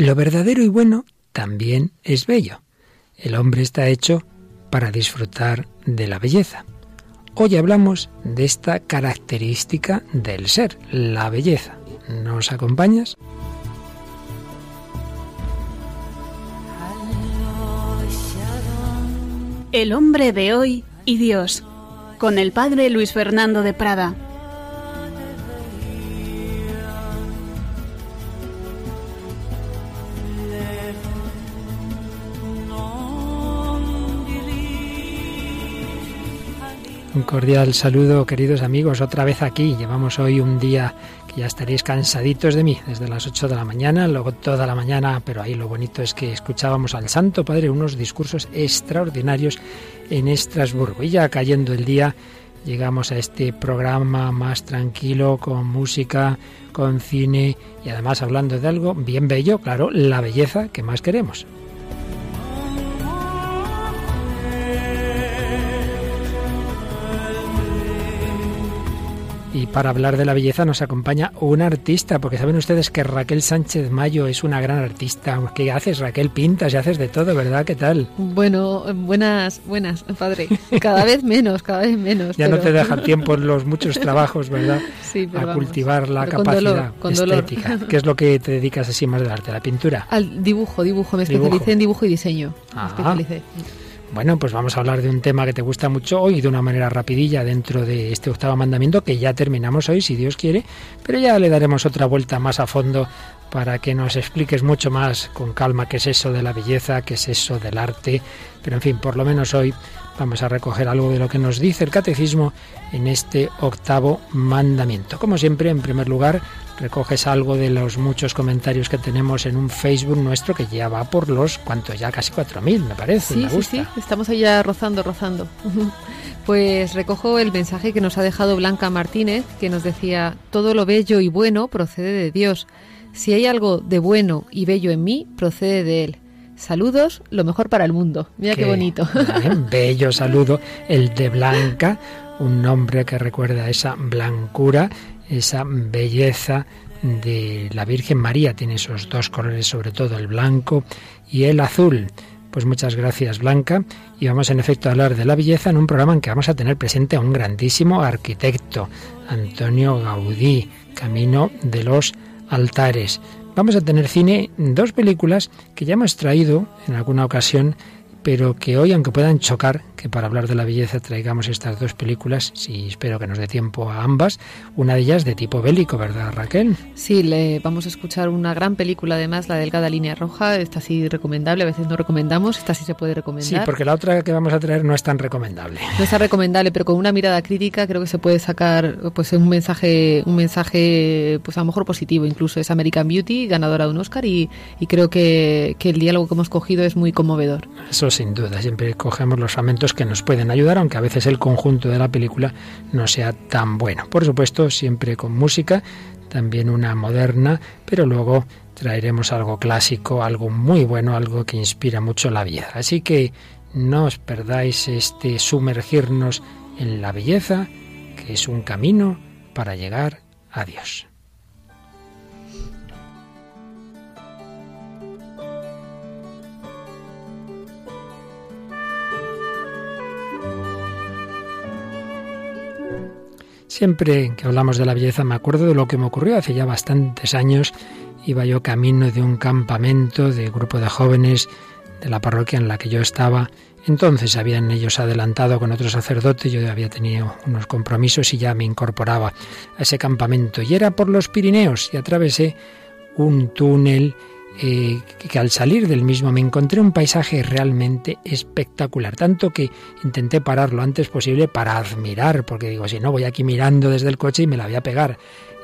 Lo verdadero y bueno también es bello. El hombre está hecho para disfrutar de la belleza. Hoy hablamos de esta característica del ser, la belleza. ¿Nos acompañas? El hombre de hoy y Dios, con el padre Luis Fernando de Prada. Cordial saludo, queridos amigos, otra vez aquí. Llevamos hoy un día que ya estaréis cansaditos de mí, desde las 8 de la mañana, luego toda la mañana, pero ahí lo bonito es que escuchábamos al Santo Padre unos discursos extraordinarios en Estrasburgo. Y ya cayendo el día, llegamos a este programa más tranquilo, con música, con cine y además hablando de algo bien bello, claro, la belleza que más queremos. Y para hablar de la belleza nos acompaña un artista, porque saben ustedes que Raquel Sánchez Mayo es una gran artista. ¿Qué haces, Raquel? Pintas y haces de todo, ¿verdad? ¿Qué tal? Bueno, buenas, buenas, padre. Cada vez menos, cada vez menos. ya no te deja tiempo en los muchos trabajos, ¿verdad? Sí, A cultivar la capacidad estética. ¿Qué es lo que te dedicas así más del arte? ¿La pintura? Al dibujo, dibujo. Me especialicé en dibujo y diseño. Me especialicé. Bueno, pues vamos a hablar de un tema que te gusta mucho hoy de una manera rapidilla dentro de este octavo mandamiento que ya terminamos hoy, si Dios quiere, pero ya le daremos otra vuelta más a fondo para que nos expliques mucho más con calma qué es eso de la belleza, qué es eso del arte, pero en fin, por lo menos hoy vamos a recoger algo de lo que nos dice el catecismo en este octavo mandamiento. Como siempre, en primer lugar, recoges algo de los muchos comentarios que tenemos en un Facebook nuestro que ya va por los, ¿cuántos? Ya casi 4.000, me parece. Sí, me sí, sí, estamos allá rozando, rozando. Pues recojo el mensaje que nos ha dejado Blanca Martínez, que nos decía, todo lo bello y bueno procede de Dios. Si hay algo de bueno y bello en mí, procede de Él. Saludos, lo mejor para el mundo. Mira qué, qué bonito. Bello saludo, el de Blanca, un nombre que recuerda a esa blancura, esa belleza de la Virgen María. Tiene esos dos colores, sobre todo el blanco y el azul. Pues muchas gracias Blanca y vamos en efecto a hablar de la belleza en un programa en que vamos a tener presente a un grandísimo arquitecto, Antonio Gaudí, Camino de los Altares. Vamos a tener cine, dos películas que ya hemos traído en alguna ocasión pero que hoy, aunque puedan chocar, que para hablar de la belleza traigamos estas dos películas, si espero que nos dé tiempo a ambas, una de ellas de tipo bélico, ¿verdad, Raquel? Sí, le vamos a escuchar una gran película, además, la delgada línea roja, esta sí recomendable, a veces no recomendamos, esta sí se puede recomendar. Sí, porque la otra que vamos a traer no es tan recomendable. No es tan recomendable, pero con una mirada crítica creo que se puede sacar pues un mensaje, un mensaje pues a lo mejor positivo, incluso es American Beauty, ganadora de un Oscar, y, y creo que, que el diálogo que hemos cogido es muy conmovedor. Eso sin duda. Siempre cogemos los fragmentos que nos pueden ayudar, aunque a veces el conjunto de la película no sea tan bueno. Por supuesto, siempre con música, también una moderna, pero luego traeremos algo clásico, algo muy bueno, algo que inspira mucho la vida. Así que no os perdáis este sumergirnos en la belleza, que es un camino para llegar a Dios. Siempre que hablamos de la belleza me acuerdo de lo que me ocurrió hace ya bastantes años. Iba yo camino de un campamento de grupo de jóvenes de la parroquia en la que yo estaba. Entonces habían ellos adelantado con otro sacerdote, yo había tenido unos compromisos y ya me incorporaba a ese campamento. Y era por los Pirineos y atravesé un túnel eh, que al salir del mismo me encontré un paisaje realmente espectacular, tanto que intenté parar lo antes posible para admirar, porque digo, si no voy aquí mirando desde el coche y me la voy a pegar.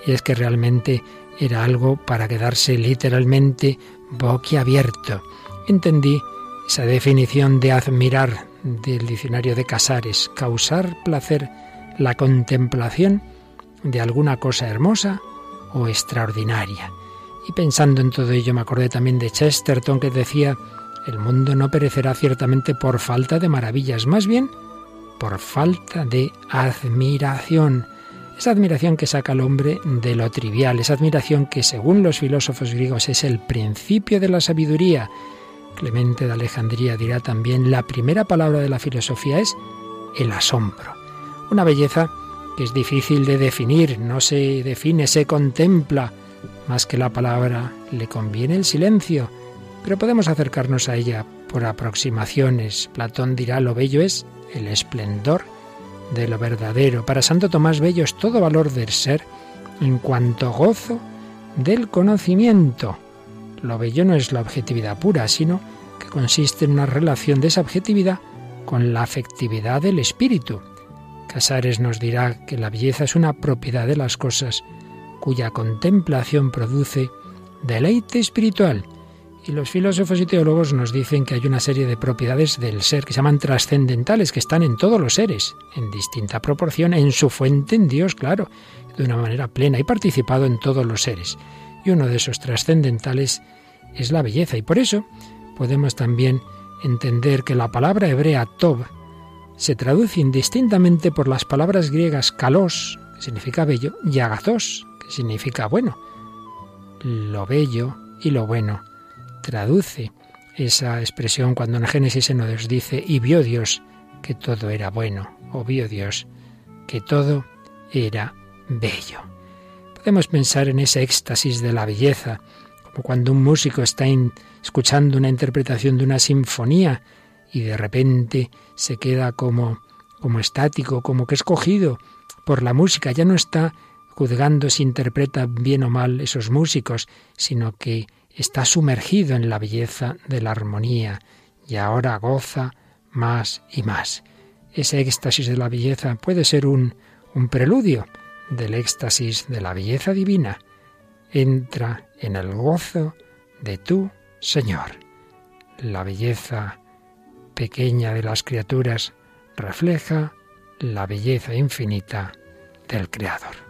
Y es que realmente era algo para quedarse literalmente boquiabierto. Entendí esa definición de admirar del diccionario de Casares, causar placer, la contemplación de alguna cosa hermosa o extraordinaria. Y pensando en todo ello me acordé también de Chesterton que decía, el mundo no perecerá ciertamente por falta de maravillas, más bien por falta de admiración. Esa admiración que saca al hombre de lo trivial, esa admiración que según los filósofos griegos es el principio de la sabiduría. Clemente de Alejandría dirá también, la primera palabra de la filosofía es el asombro. Una belleza que es difícil de definir, no se define, se contempla. Más que la palabra, le conviene el silencio, pero podemos acercarnos a ella por aproximaciones. Platón dirá, lo bello es el esplendor de lo verdadero. Para Santo Tomás Bello es todo valor del ser en cuanto gozo del conocimiento. Lo bello no es la objetividad pura, sino que consiste en una relación de esa objetividad con la afectividad del espíritu. Casares nos dirá que la belleza es una propiedad de las cosas cuya contemplación produce deleite espiritual y los filósofos y teólogos nos dicen que hay una serie de propiedades del ser que se llaman trascendentales, que están en todos los seres, en distinta proporción, en su fuente, en Dios, claro, de una manera plena y participado en todos los seres. Y uno de esos trascendentales es la belleza. Y por eso podemos también entender que la palabra hebrea tob se traduce indistintamente por las palabras griegas kalos, que significa bello, y agathos, significa bueno. Lo bello y lo bueno traduce esa expresión cuando en Génesis se nos dice, y vio Dios que todo era bueno, o vio Dios que todo era bello. Podemos pensar en ese éxtasis de la belleza, como cuando un músico está escuchando una interpretación de una sinfonía y de repente se queda como, como estático, como que escogido por la música, ya no está juzgando si interpreta bien o mal esos músicos, sino que está sumergido en la belleza de la armonía y ahora goza más y más. Ese éxtasis de la belleza puede ser un, un preludio del éxtasis de la belleza divina. Entra en el gozo de tu Señor. La belleza pequeña de las criaturas refleja la belleza infinita del Creador.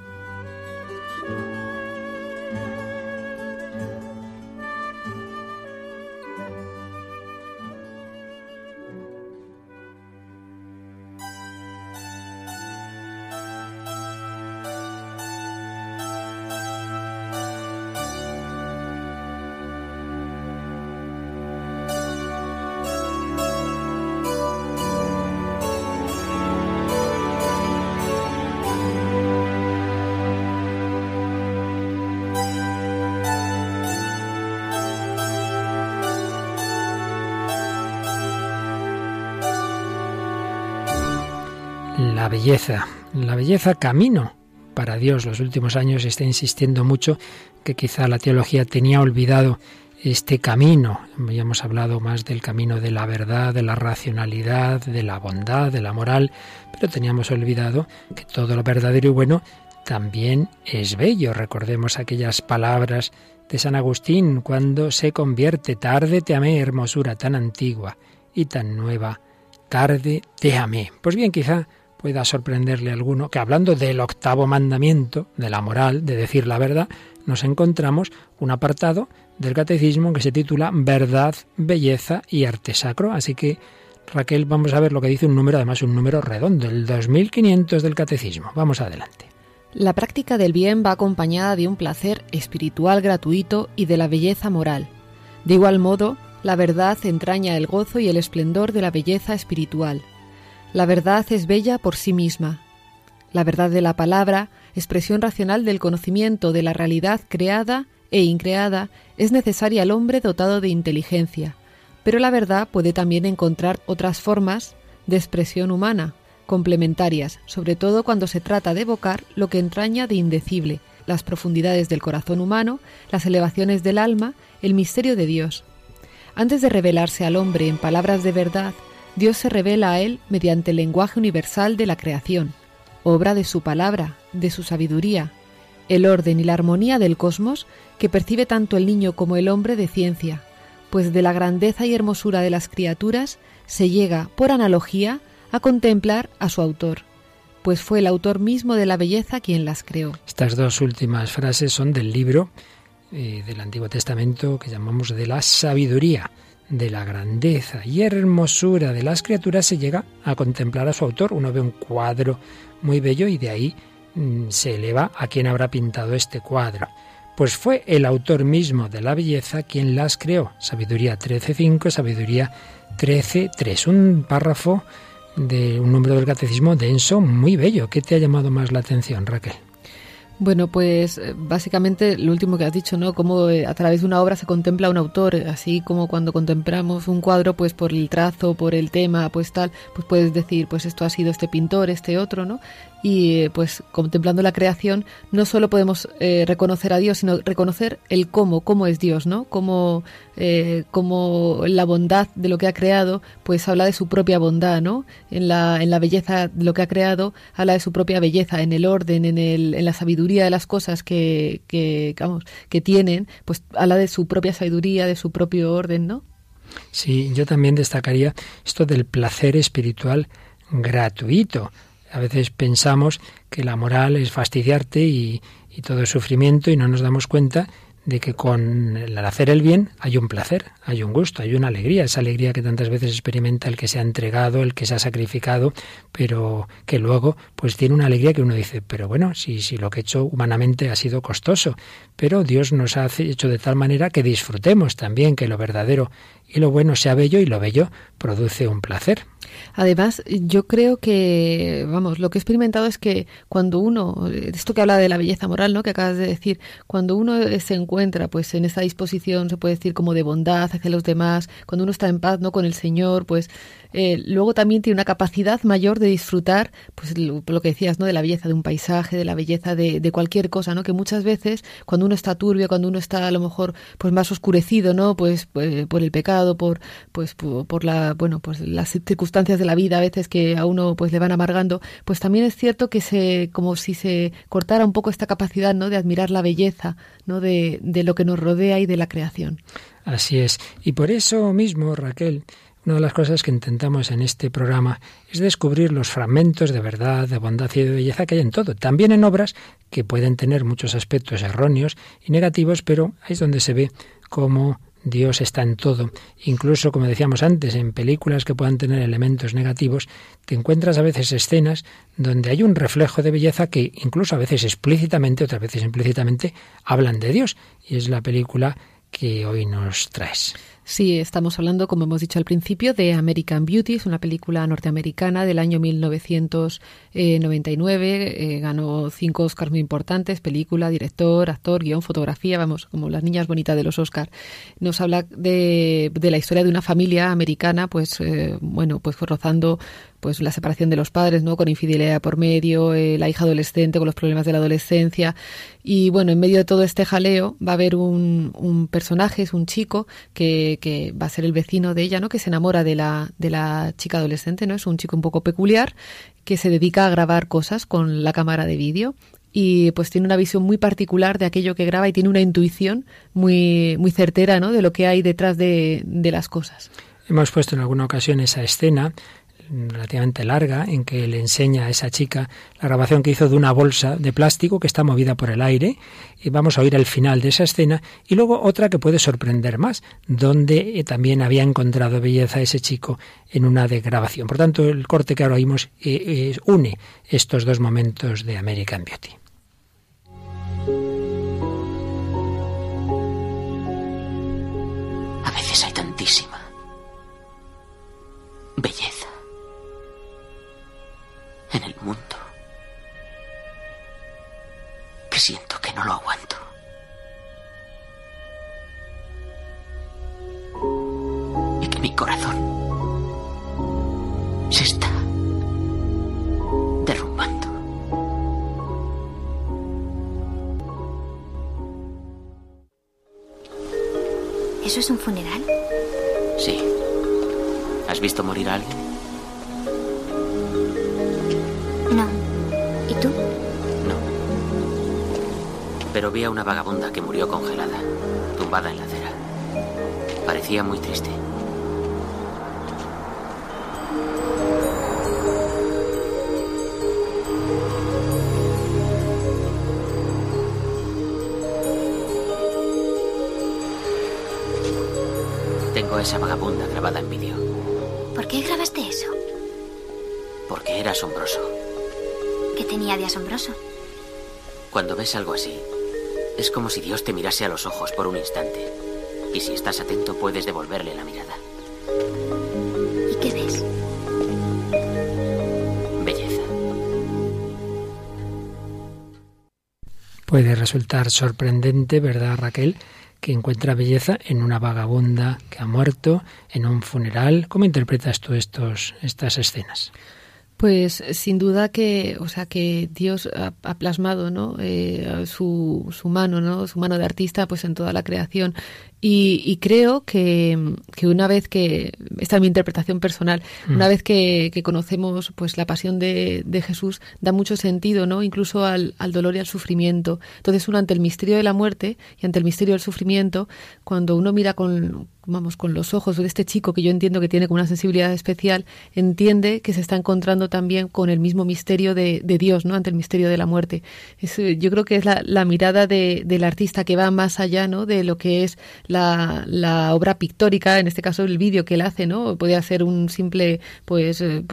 Belleza, la belleza camino para Dios. Los últimos años está insistiendo mucho que quizá la teología tenía olvidado este camino. Habíamos hablado más del camino de la verdad, de la racionalidad, de la bondad, de la moral, pero teníamos olvidado que todo lo verdadero y bueno también es bello. Recordemos aquellas palabras de San Agustín cuando se convierte, tarde te amé, hermosura tan antigua y tan nueva, tarde te amé. Pues bien, quizá pueda sorprenderle a alguno que hablando del octavo mandamiento, de la moral, de decir la verdad, nos encontramos un apartado del catecismo que se titula Verdad, Belleza y Arte Sacro. Así que, Raquel, vamos a ver lo que dice un número, además un número redondo, el 2500 del catecismo. Vamos adelante. La práctica del bien va acompañada de un placer espiritual gratuito y de la belleza moral. De igual modo, la verdad entraña el gozo y el esplendor de la belleza espiritual la verdad es bella por sí misma. La verdad de la palabra, expresión racional del conocimiento de la realidad creada e increada, es necesaria al hombre dotado de inteligencia, pero la verdad puede también encontrar otras formas de expresión humana, complementarias, sobre todo cuando se trata de evocar lo que entraña de indecible, las profundidades del corazón humano, las elevaciones del alma, el misterio de Dios. Antes de revelarse al hombre en palabras de verdad, Dios se revela a él mediante el lenguaje universal de la creación, obra de su palabra, de su sabiduría, el orden y la armonía del cosmos que percibe tanto el niño como el hombre de ciencia, pues de la grandeza y hermosura de las criaturas se llega, por analogía, a contemplar a su autor, pues fue el autor mismo de la belleza quien las creó. Estas dos últimas frases son del libro eh, del Antiguo Testamento que llamamos de la sabiduría de la grandeza y hermosura de las criaturas se llega a contemplar a su autor. Uno ve un cuadro muy bello y de ahí mm, se eleva a quien habrá pintado este cuadro. Pues fue el autor mismo de la belleza quien las creó. Sabiduría 13.5, Sabiduría 13.3. Un párrafo de un número del catecismo denso, muy bello. ¿Qué te ha llamado más la atención, Raquel? Bueno, pues eh, básicamente lo último que has dicho, ¿no? Cómo eh, a través de una obra se contempla un autor, así como cuando contemplamos un cuadro, pues por el trazo, por el tema, pues tal, pues puedes decir, pues esto ha sido este pintor, este otro, ¿no? y eh, pues contemplando la creación no solo podemos eh, reconocer a Dios, sino reconocer el cómo, cómo es Dios, ¿no? Cómo, eh, la bondad de lo que ha creado, pues habla de su propia bondad, ¿no? En la, en la belleza de lo que ha creado, habla de su propia belleza, en el orden, en, el, en la sabiduría de las cosas que, que, vamos, que tienen, pues habla de su propia sabiduría, de su propio orden, ¿no? Sí, yo también destacaría esto del placer espiritual gratuito. A veces pensamos que la moral es fastidiarte y, y todo es sufrimiento y no nos damos cuenta de que con el hacer el bien hay un placer, hay un gusto, hay una alegría, esa alegría que tantas veces experimenta el que se ha entregado, el que se ha sacrificado, pero que luego pues tiene una alegría que uno dice, pero bueno, si, si lo que he hecho humanamente ha sido costoso, pero Dios nos ha hecho de tal manera que disfrutemos también que lo verdadero y lo bueno sea bello y lo bello produce un placer. Además, yo creo que, vamos, lo que he experimentado es que cuando uno, esto que habla de la belleza moral, ¿no? Que acabas de decir, cuando uno se encuentra, pues, en esa disposición, se puede decir, como de bondad hacia los demás, cuando uno está en paz, ¿no? Con el Señor, pues, eh, luego también tiene una capacidad mayor de disfrutar, pues, lo, que decías, ¿no? De la belleza de un paisaje, de la belleza de, de, cualquier cosa, ¿no? Que muchas veces, cuando uno está turbio, cuando uno está a lo mejor, pues, más oscurecido, ¿no? Pues, pues por el pecado, por, pues, por, por la, bueno, pues las circunstancias de la vida a veces que a uno pues le van amargando, pues también es cierto que se como si se cortara un poco esta capacidad, ¿no? de admirar la belleza, ¿no? de, de lo que nos rodea y de la creación. Así es. Y por eso mismo, Raquel, una de las cosas que intentamos en este programa es descubrir los fragmentos de verdad, de bondad y de belleza que hay en todo, también en obras que pueden tener muchos aspectos erróneos y negativos, pero ahí es donde se ve cómo Dios está en todo. Incluso, como decíamos antes, en películas que puedan tener elementos negativos, te encuentras a veces escenas donde hay un reflejo de belleza que incluso a veces explícitamente, otras veces implícitamente, hablan de Dios. Y es la película que hoy nos traes. Sí, estamos hablando, como hemos dicho al principio, de American Beauty, es una película norteamericana del año 1999. Eh, ganó cinco Oscars muy importantes: película, director, actor, guion, fotografía, vamos, como las niñas bonitas de los Oscars. Nos habla de, de la historia de una familia americana, pues, eh, bueno, pues rozando pues la separación de los padres, ¿no? Con infidelidad por medio, eh, la hija adolescente con los problemas de la adolescencia. Y bueno, en medio de todo este jaleo va a haber un, un personaje, es un chico, que, que, va a ser el vecino de ella, ¿no? Que se enamora de la, de la chica adolescente, ¿no? Es un chico un poco peculiar que se dedica a grabar cosas con la cámara de vídeo y pues tiene una visión muy particular de aquello que graba y tiene una intuición muy, muy certera ¿no? de lo que hay detrás de, de las cosas. Hemos puesto en alguna ocasión esa escena relativamente larga en que le enseña a esa chica la grabación que hizo de una bolsa de plástico que está movida por el aire y vamos a oír el final de esa escena y luego otra que puede sorprender más donde eh, también había encontrado belleza ese chico en una de grabación. Por tanto, el corte que ahora oímos eh, eh, une estos dos momentos de American Beauty. En el mundo que siento que no lo aguanto. Y que mi corazón se está derrumbando. ¿Eso es un funeral? Sí. ¿Has visto morir a alguien? Pero vi a una vagabunda que murió congelada, tumbada en la acera. Parecía muy triste. Tengo esa vagabunda grabada en vídeo. ¿Por qué grabaste eso? Porque era asombroso. ¿Qué tenía de asombroso? Cuando ves algo así, es como si Dios te mirase a los ojos por un instante. Y si estás atento puedes devolverle la mirada. ¿Y qué ves? Belleza. Puede resultar sorprendente, ¿verdad, Raquel? que encuentra belleza en una vagabunda que ha muerto, en un funeral. ¿Cómo interpretas tú estos, estas escenas? Pues sin duda que, o sea, que Dios ha, plasmado, ¿no? Eh, su, su mano, ¿no? Su mano de artista, pues en toda la creación. Y, creo que, una vez que, esta es mi interpretación personal, mm. una vez que, conocemos pues la pasión de, Jesús, da mucho sentido, ¿no? Incluso al, al, dolor y al sufrimiento. Entonces uno ante el misterio de la muerte y ante el misterio del sufrimiento, cuando uno mira con, vamos, con los ojos de este chico que yo entiendo que tiene una sensibilidad especial, entiende que se está encontrando también con el mismo misterio de, Dios, ¿no? Ante el misterio de la muerte. yo creo que es la, la mirada de, del artista que va más allá, ¿no? De lo que es la, la obra pictórica, en este caso el vídeo que él hace, ¿no? Podría ser un simple, pues, eh,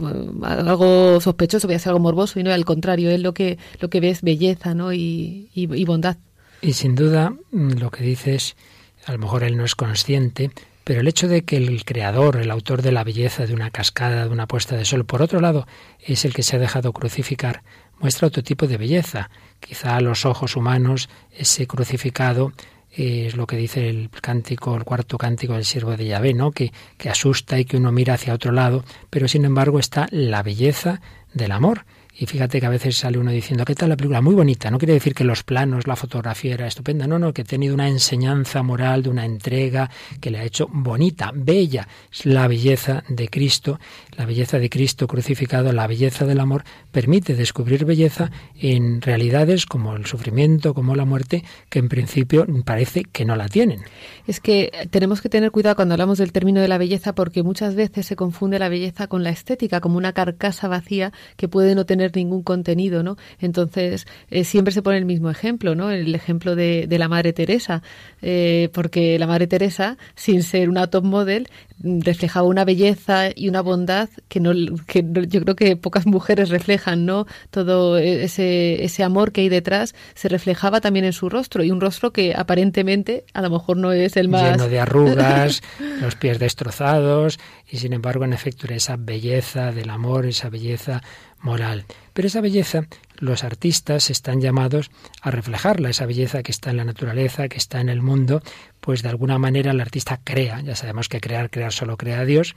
algo sospechoso, podría ser algo morboso, y no al contrario, él lo que, lo que ve es belleza, ¿no? Y, y bondad. Y sin duda, mm, lo que dices, a lo mejor él no es consciente, pero el hecho de que el creador, el autor de la belleza de una cascada, de una puesta de sol, por otro lado, es el que se ha dejado crucificar, muestra otro tipo de belleza. Quizá a los ojos humanos ese crucificado es lo que dice el cántico, el cuarto cántico del siervo de Yahvé, ¿no? Que, que asusta y que uno mira hacia otro lado, pero sin embargo está la belleza del amor. Y fíjate que a veces sale uno diciendo, ¿qué tal la película? Muy bonita. No quiere decir que los planos, la fotografía era estupenda. No, no, que ha tenido una enseñanza moral de una entrega que le ha hecho bonita, bella. Es la belleza de Cristo, la belleza de Cristo crucificado, la belleza del amor, permite descubrir belleza en realidades como el sufrimiento, como la muerte, que en principio parece que no la tienen. Es que tenemos que tener cuidado cuando hablamos del término de la belleza porque muchas veces se confunde la belleza con la estética, como una carcasa vacía que puede no tener ningún contenido, ¿no? Entonces, eh, siempre se pone el mismo ejemplo, ¿no? El ejemplo de, la Madre Teresa, eh, porque la Madre Teresa, sin ser una top model, reflejaba una belleza y una bondad que no que yo creo que pocas mujeres reflejan no todo ese ese amor que hay detrás se reflejaba también en su rostro y un rostro que aparentemente a lo mejor no es el más lleno de arrugas los pies destrozados y sin embargo en efecto era esa belleza del amor esa belleza moral. Pero esa belleza los artistas están llamados a reflejarla, esa belleza que está en la naturaleza, que está en el mundo, pues de alguna manera el artista crea, ya sabemos que crear, crear solo crea Dios,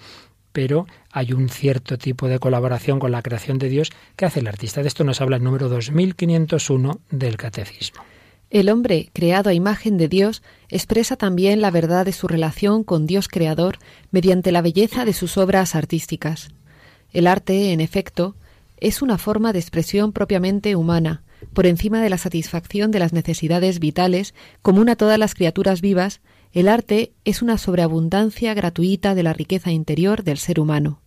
pero hay un cierto tipo de colaboración con la creación de Dios que hace el artista. De esto nos habla el número 2501 del Catecismo. El hombre, creado a imagen de Dios, expresa también la verdad de su relación con Dios Creador mediante la belleza de sus obras artísticas. El arte, en efecto, es una forma de expresión propiamente humana, por encima de la satisfacción de las necesidades vitales común a todas las criaturas vivas, el arte es una sobreabundancia gratuita de la riqueza interior del ser humano.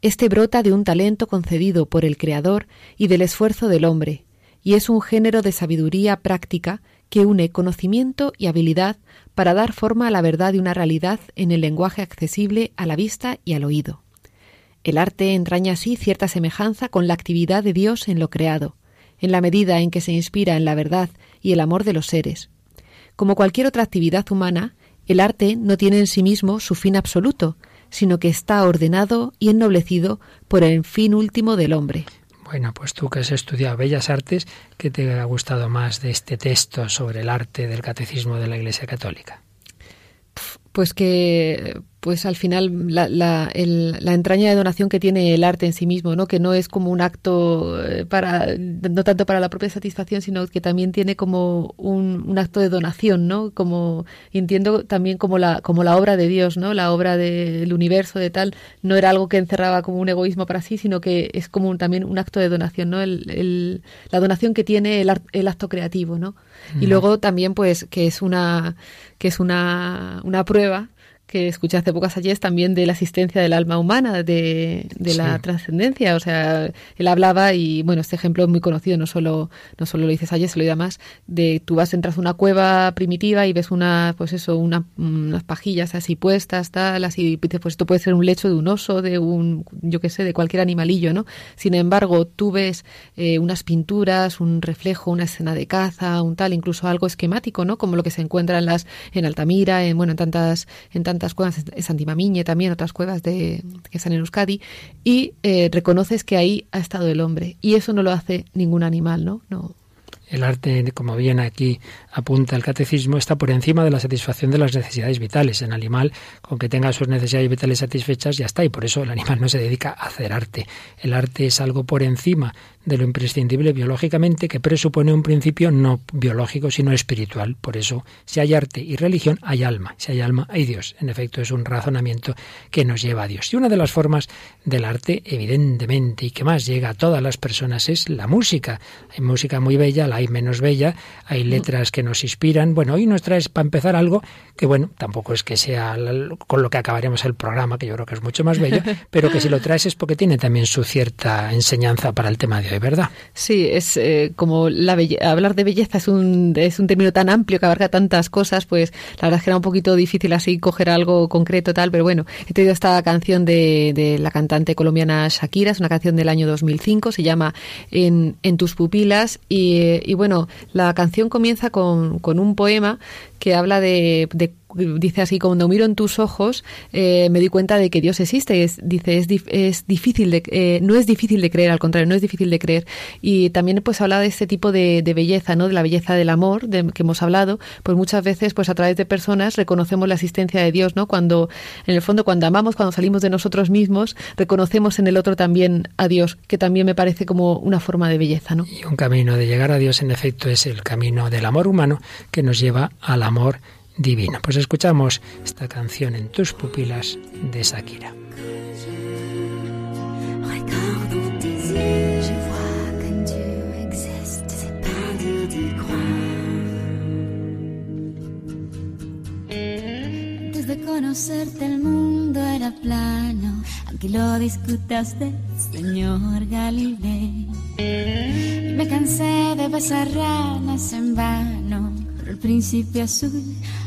Este brota de un talento concedido por el Creador y del esfuerzo del hombre, y es un género de sabiduría práctica que une conocimiento y habilidad para dar forma a la verdad de una realidad en el lenguaje accesible a la vista y al oído. El arte entraña así cierta semejanza con la actividad de Dios en lo creado, en la medida en que se inspira en la verdad y el amor de los seres. Como cualquier otra actividad humana, el arte no tiene en sí mismo su fin absoluto, sino que está ordenado y ennoblecido por el fin último del hombre. Bueno, pues tú que has estudiado Bellas Artes, ¿qué te ha gustado más de este texto sobre el arte del catecismo de la Iglesia Católica? Pues que pues al final la, la, la, entraña de donación que tiene el arte en sí mismo, ¿no? Que no es como un acto eh, para, no tanto para la propia satisfacción, sino que también tiene como un, un acto de donación, ¿no? Como, entiendo también como la, como la obra de Dios, ¿no? La obra del universo, de tal, no era algo que encerraba como un egoísmo para sí, sino que es como también un acto de donación, ¿no? El, el, la donación que tiene el, el acto creativo, ¿no? Y luego también, pues, que es una, que es una, una prueba que escuché hace pocas ayer también de la existencia del alma humana, de, la trascendencia. O sea, él hablaba y, bueno, este ejemplo es muy conocido, no solo, no solo lo dices ayer, se lo diga más, de tú vas, entras a una cueva primitiva y ves una, pues eso, una, unas pajillas así puestas, tal, así, pues esto puede ser un lecho de un oso, de un, yo qué sé, de cualquier animalillo, ¿no? Sin embargo, tú ves eh, unas pinturas, un reflejo, una escena de caza, un tal, incluso algo esquemático, ¿no? Como lo que se encuentra en las, en Altamira, en, bueno, en tantas, en tantas cuevas, en Santimamiñe también, otras cuevas de, que están en Euskadi, y eh, reconoces que ahí ha estado el hombre. Y eso no lo hace ningún animal, ¿no? No, el arte, como bien aquí apunta el catecismo, está por encima de la satisfacción de las necesidades vitales. En animal, con que tenga sus necesidades vitales satisfechas, ya está. Y por eso el animal no se dedica a hacer arte. El arte es algo por encima de lo imprescindible biológicamente que presupone un principio no biológico sino espiritual. Por eso, si hay arte y religión, hay alma. Si hay alma, hay Dios. En efecto, es un razonamiento que nos lleva a Dios. Y una de las formas del arte, evidentemente, y que más llega a todas las personas es la música. Hay música muy bella, la hay menos bella, hay letras que nos inspiran. Bueno, hoy nos traes para empezar algo que, bueno, tampoco es que sea con lo que acabaremos el programa, que yo creo que es mucho más bello, pero que si lo traes es porque tiene también su cierta enseñanza para el tema de ¿verdad? Sí, es eh, como la hablar de belleza es un, es un término tan amplio que abarca tantas cosas, pues la verdad es que era un poquito difícil así coger algo concreto tal, pero bueno, he traído esta canción de, de la cantante colombiana Shakira, es una canción del año 2005, se llama En, en tus pupilas y, y, bueno, la canción comienza con, con un poema que habla de, dice así, cuando miro en tus ojos, eh, me di cuenta de que Dios existe. Es, dice, es, es difícil de, eh, no es difícil de creer, al contrario, no es difícil de creer. Y también pues habla de este tipo de, belleza, ¿no? De la belleza del amor, de que hemos hablado, pues muchas veces, pues a través de personas reconocemos la existencia de Dios, ¿no? Cuando, en el fondo, cuando amamos, cuando salimos de nosotros mismos, reconocemos en el otro también a Dios, que también me parece como una forma de belleza, ¿no? Y un camino de llegar a Dios, en efecto, es el camino del amor humano que nos lleva al amor divino. Pues escuchamos esta canción en tus pupilas de Shakira. Conocerte el mundo era plano, aunque lo discutaste, señor Galilei. me cansé de besar ranas en vano el príncipe azul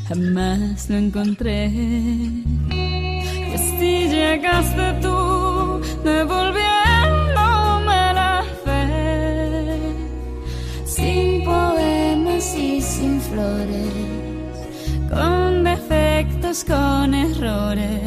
jamás lo encontré. Y así llegaste tú, devolviéndome la fe, sin poemas y sin flores, con defectos, con errores,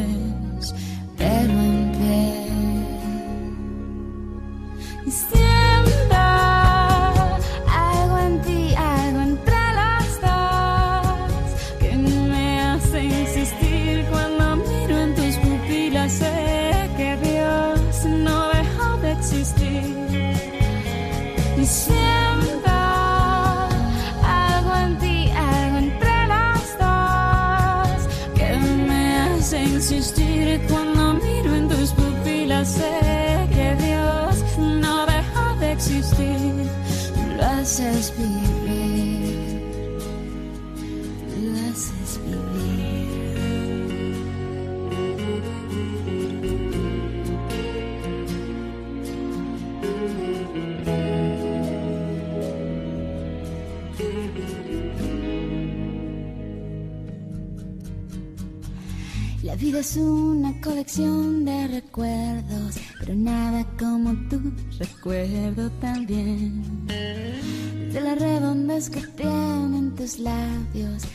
una colección de recuerdos, pero nada como tú recuerdo también. De las redondas que tienen tus labios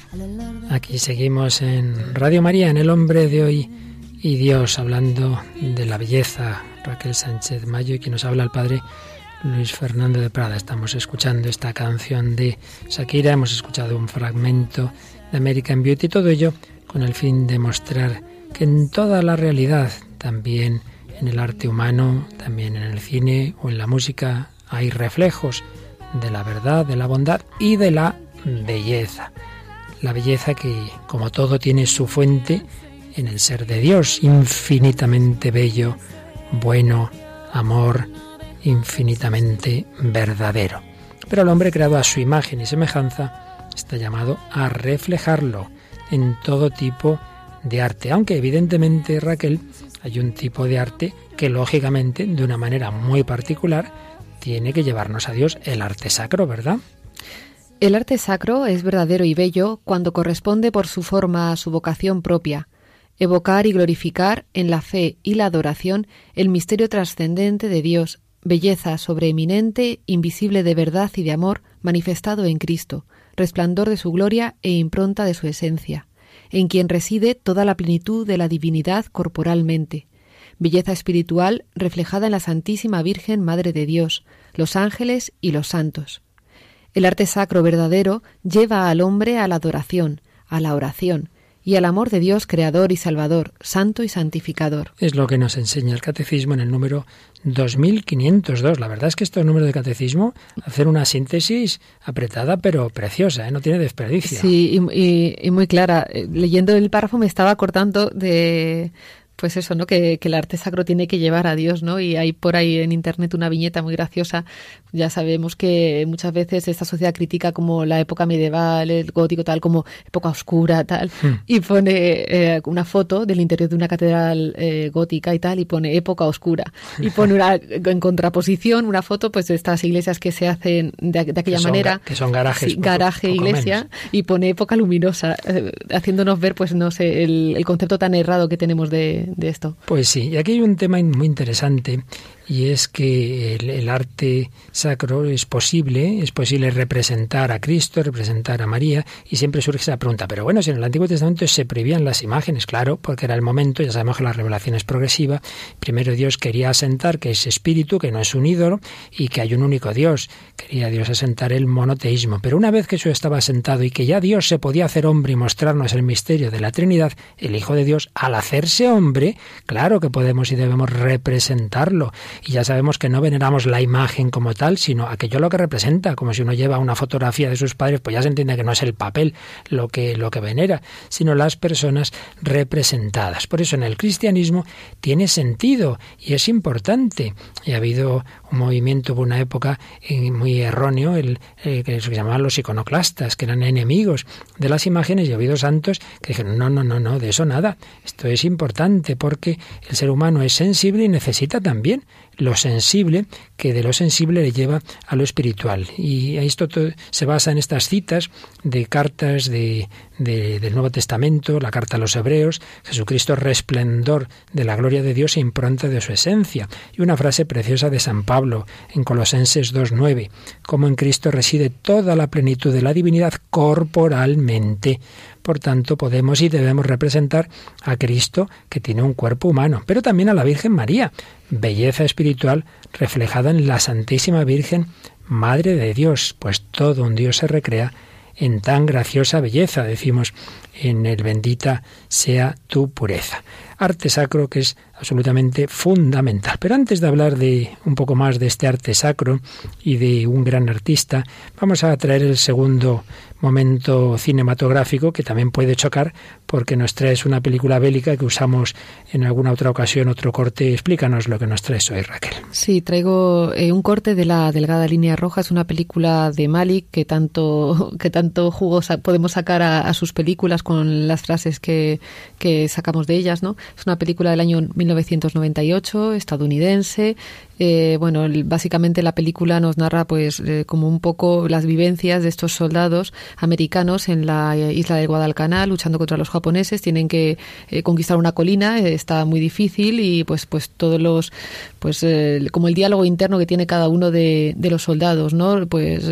Aquí seguimos en Radio María, en El Hombre de Hoy y Dios, hablando de la belleza. Raquel Sánchez Mayo y quien nos habla el Padre Luis Fernando de Prada. Estamos escuchando esta canción de Shakira, hemos escuchado un fragmento de American Beauty, todo ello con el fin de mostrar que en toda la realidad, también en el arte humano, también en el cine o en la música, hay reflejos de la verdad, de la bondad y de la belleza. La belleza que, como todo, tiene su fuente en el ser de Dios, infinitamente bello, bueno, amor, infinitamente verdadero. Pero el hombre creado a su imagen y semejanza está llamado a reflejarlo en todo tipo de arte, aunque evidentemente Raquel hay un tipo de arte que lógicamente de una manera muy particular tiene que llevarnos a Dios, el arte sacro, ¿verdad? El arte sacro es verdadero y bello cuando corresponde por su forma a su vocación propia, evocar y glorificar en la fe y la adoración el misterio trascendente de Dios, belleza sobreeminente, invisible de verdad y de amor, manifestado en Cristo, resplandor de su gloria e impronta de su esencia, en quien reside toda la plenitud de la divinidad corporalmente, belleza espiritual reflejada en la Santísima Virgen Madre de Dios, los ángeles y los santos. El arte sacro verdadero lleva al hombre a la adoración, a la oración, y al amor de Dios creador y salvador, santo y santificador. Es lo que nos enseña el catecismo en el número 2502. La verdad es que estos números de catecismo hacen una síntesis apretada pero preciosa, ¿eh? no tiene desperdicio. Sí, y, muy clara. Eh, leyendo el párrafo me estaba acordando de pues eso, ¿no? Que, que, el arte sacro tiene que llevar a Dios, ¿no? Y hay por ahí en internet una viñeta muy graciosa. Ya sabemos que muchas veces esta sociedad critica como la época medieval, el gótico, tal, como época oscura, tal. Hmm. Y pone eh, una foto del interior de una catedral eh, gótica y tal, y pone época oscura. Y pone una, en contraposición una foto, pues, de estas iglesias que se hacen de, aquella manera. Que son garajes. garaje, iglesia. Y pone época luminosa, eh, haciéndonos ver, pues, no sé, el, el concepto tan errado que tenemos de de, esto. Pues sí, y aquí hay un tema muy interesante y es que el, arte sacro es posible, es posible representar a Cristo, representar a María, y siempre surge esa pregunta, pero bueno, si en el Antiguo Testamento se prohibían las imágenes, claro, porque era el momento, ya sabemos que la revelación es progresiva, primero Dios quería asentar que es espíritu, que no es un ídolo, y que hay un único Dios, quería Dios asentar el monoteísmo, pero una vez que eso estaba asentado y que ya Dios se podía hacer hombre y mostrarnos el misterio de la Trinidad, el Hijo de Dios, al hacerse hombre, claro que podemos y debemos representarlo, y ya sabemos que no veneramos la imagen como tal, sino aquello lo que representa, como si uno lleva una fotografía de sus padres, pues ya se entiende que no es el papel lo que, lo que venera, sino las personas representadas. Por eso en el cristianismo tiene sentido y es importante. Y ha habido un movimiento, hubo una época eh, muy erróneo, el, eh, que se llamaban los iconoclastas, que eran enemigos de las imágenes, y ha habido santos que dijeron, no, no, no, no, de eso nada. Esto es importante porque el ser humano es sensible y necesita también lo sensible, que de lo sensible le lleva a lo espiritual. Y esto se basa en estas citas de cartas de, del Nuevo Testamento, la carta a los Hebreos, Jesucristo resplendor de la gloria de Dios e impronta de su esencia. Y una frase preciosa de San Pablo en Colosenses 2.9, como en Cristo reside toda la plenitud de la divinidad corporalmente. Por tanto, podemos y debemos representar a Cristo, que tiene un cuerpo humano, pero también a la Virgen María, belleza espiritual reflejada en la Santísima Virgen, Madre de Dios, pues todo un Dios se recrea en tan graciosa belleza, decimos en el bendita sea tu pureza. Arte sacro que es absolutamente fundamental. Pero antes de hablar de un poco más de este arte sacro y de un gran artista, vamos a traer el segundo momento cinematográfico que también puede chocar porque nos traes una película bélica que usamos en alguna otra ocasión, otro corte. Explícanos lo que nos traes hoy, Raquel. Sí, traigo eh, un corte de La Delgada Línea Roja. Es una película de Malik que tanto, que tanto jugos podemos sacar a, sus películas con las frases que, que sacamos de ellas. ¿no? Es una película del año 1998, estadounidense. Eh, bueno, básicamente la película nos narra pues eh, como un poco las vivencias de estos soldados americanos en la isla de Guadalcanal luchando contra los japoneses. Tienen que eh, conquistar una colina, está muy difícil y pues pues todos los pues como el diálogo interno que tiene cada uno de, los soldados, ¿no? Pues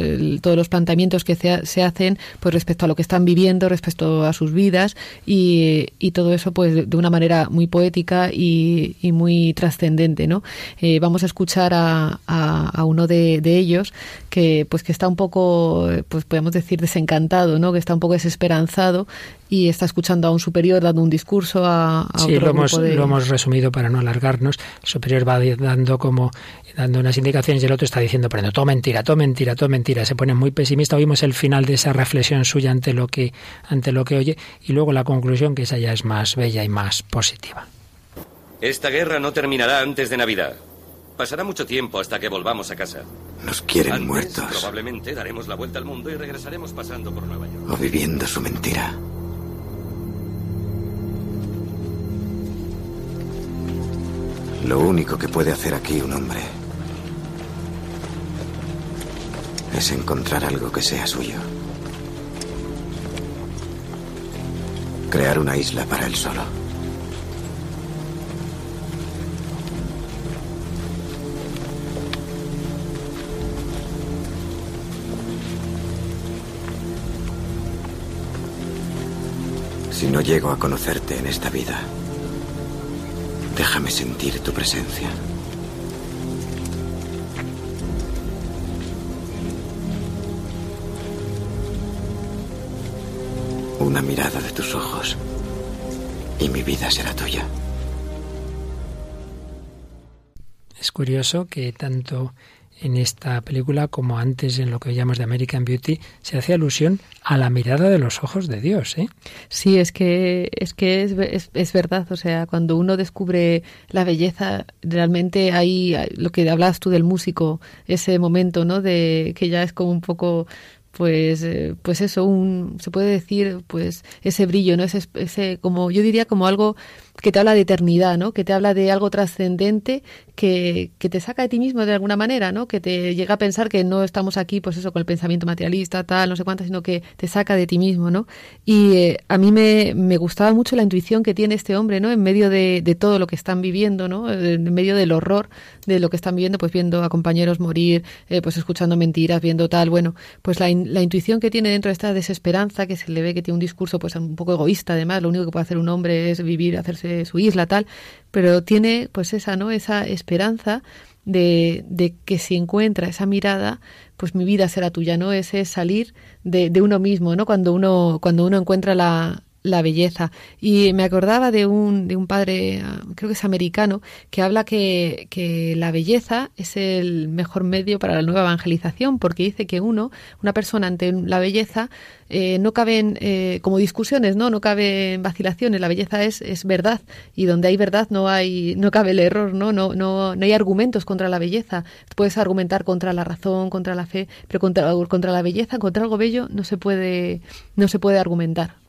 todos los planteamientos que se, hacen pues respecto a lo que están viviendo, respecto a sus vidas y, y todo eso pues de una manera muy poética y, y muy trascendente, ¿no? vamos a escuchar a, a, uno de, ellos que pues que está un poco pues podemos decir desencantado no que está un poco desesperanzado y está escuchando a un superior dando un discurso a, a sí, lo hemos, lo hemos resumido para no alargarnos el superior va dando como dando unas indicaciones y el otro está diciendo, pero no, todo mentira, todo mentira, todo mentira. Se pone muy pesimista. Oímos el final de esa reflexión suya ante lo que, ante lo que oye y luego la conclusión, que esa ya es más bella y más positiva. Esta guerra no terminará antes de Navidad. Pasará mucho tiempo hasta que volvamos a casa. Nos quieren muertos. Probablemente daremos la vuelta al mundo y regresaremos pasando por Nueva York. O viviendo su mentira. Lo único que puede hacer aquí un hombre es encontrar algo que sea suyo. Crear una isla para él solo. Si no llego a conocerte en esta vida, déjame sentir tu presencia. Una mirada de tus ojos y mi vida será tuya. Es curioso que tanto en esta película como antes en lo que llamamos de American Beauty se hace alusión a la mirada de los ojos de Dios. ¿eh? Sí, es que es que es, es, verdad. O sea, cuando uno descubre la belleza, realmente hay lo que hablabas tú del músico, ese momento, ¿no? De que ya es como un poco pues eh, pues eso un se puede decir pues ese brillo no ese, ese como yo diría como algo que te habla de eternidad no que te habla de algo trascendente que, que, te saca de ti mismo de alguna manera no que te llega a pensar que no estamos aquí pues eso con el pensamiento materialista tal no sé cuántas sino que te saca de ti mismo no y eh, a mí me, me gustaba mucho la intuición que tiene este hombre no en medio de, de todo lo que están viviendo no en medio del horror de lo que están viviendo pues viendo a compañeros morir eh, pues escuchando mentiras viendo tal bueno pues la la intuición que tiene dentro de esta desesperanza, que se le ve que tiene un discurso pues un poco egoísta además, lo único que puede hacer un hombre es vivir, hacerse su isla, tal, pero tiene pues esa, ¿no? Esa esperanza de, de que si encuentra esa mirada, pues mi vida será tuya, ¿no? Ese salir de, de uno mismo, ¿no? Cuando uno, cuando uno encuentra la, la belleza. Y me acordaba de un, de un padre, ah, creo que es americano, que habla que, que, la belleza es el mejor medio para la nueva evangelización, porque dice que uno, una persona ante la belleza, eh, no caben eh, como discusiones, ¿no? No caben vacilaciones, la belleza es, es verdad, y donde hay verdad no hay, no cabe el error, ¿no? No, no, no hay argumentos contra la belleza. Puedes argumentar contra la razón, contra la fe, pero contra, contra la belleza, contra algo bello, no se puede, no se puede argumentar.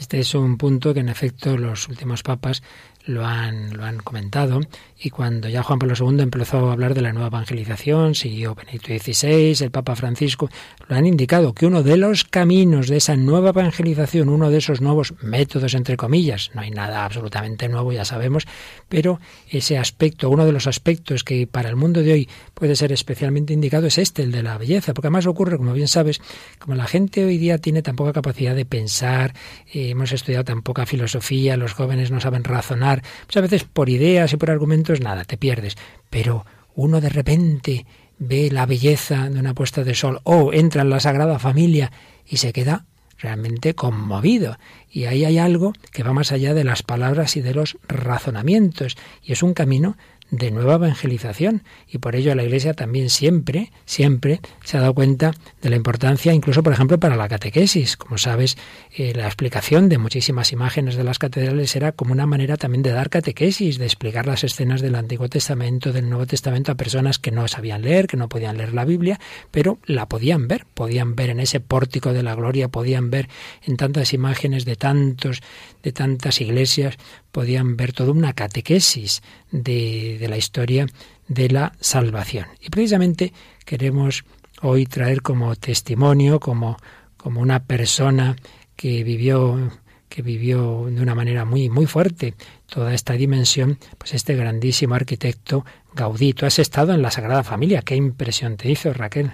Este es un punto que en efecto los últimos papas lo han, lo han comentado. Y cuando ya Juan Pablo II empezó a hablar de la nueva evangelización, siguió Benedicto XVI, el Papa Francisco, lo han indicado que uno de los caminos de esa nueva evangelización, uno de esos nuevos métodos, entre comillas, no hay nada absolutamente nuevo, ya sabemos, pero ese aspecto, uno de los aspectos que para el mundo de hoy puede ser especialmente indicado es este, el de la belleza, porque además ocurre, como bien sabes, como la gente hoy día tiene tan poca capacidad de pensar, eh, hemos estudiado tan poca filosofía, los jóvenes no saben razonar, muchas veces por ideas y por argumentos nada, te pierdes, pero uno de repente ve la belleza de una puesta de sol o entra en la Sagrada Familia y se queda realmente conmovido. Y ahí hay algo que va más allá de las palabras y de los razonamientos. Y es un camino de nueva evangelización y por ello la Iglesia también siempre, siempre se ha dado cuenta de la importancia, incluso por ejemplo para la catequesis. Como sabes, eh, la explicación de muchísimas imágenes de las catedrales era como una manera también de dar catequesis, de explicar las escenas del Antiguo Testamento, del Nuevo Testamento a personas que no sabían leer, que no podían leer la Biblia, pero la podían ver, podían ver en ese pórtico de la gloria, podían ver en tantas imágenes de tantos, de tantas iglesias, podían ver toda una catequesis de, de la historia de la salvación. Y precisamente queremos hoy traer como testimonio, como, como una persona que vivió que vivió de una manera muy muy fuerte toda esta dimensión, pues este grandísimo arquitecto Gaudí. Tú has estado en la Sagrada Familia, qué impresión te hizo, Raquel.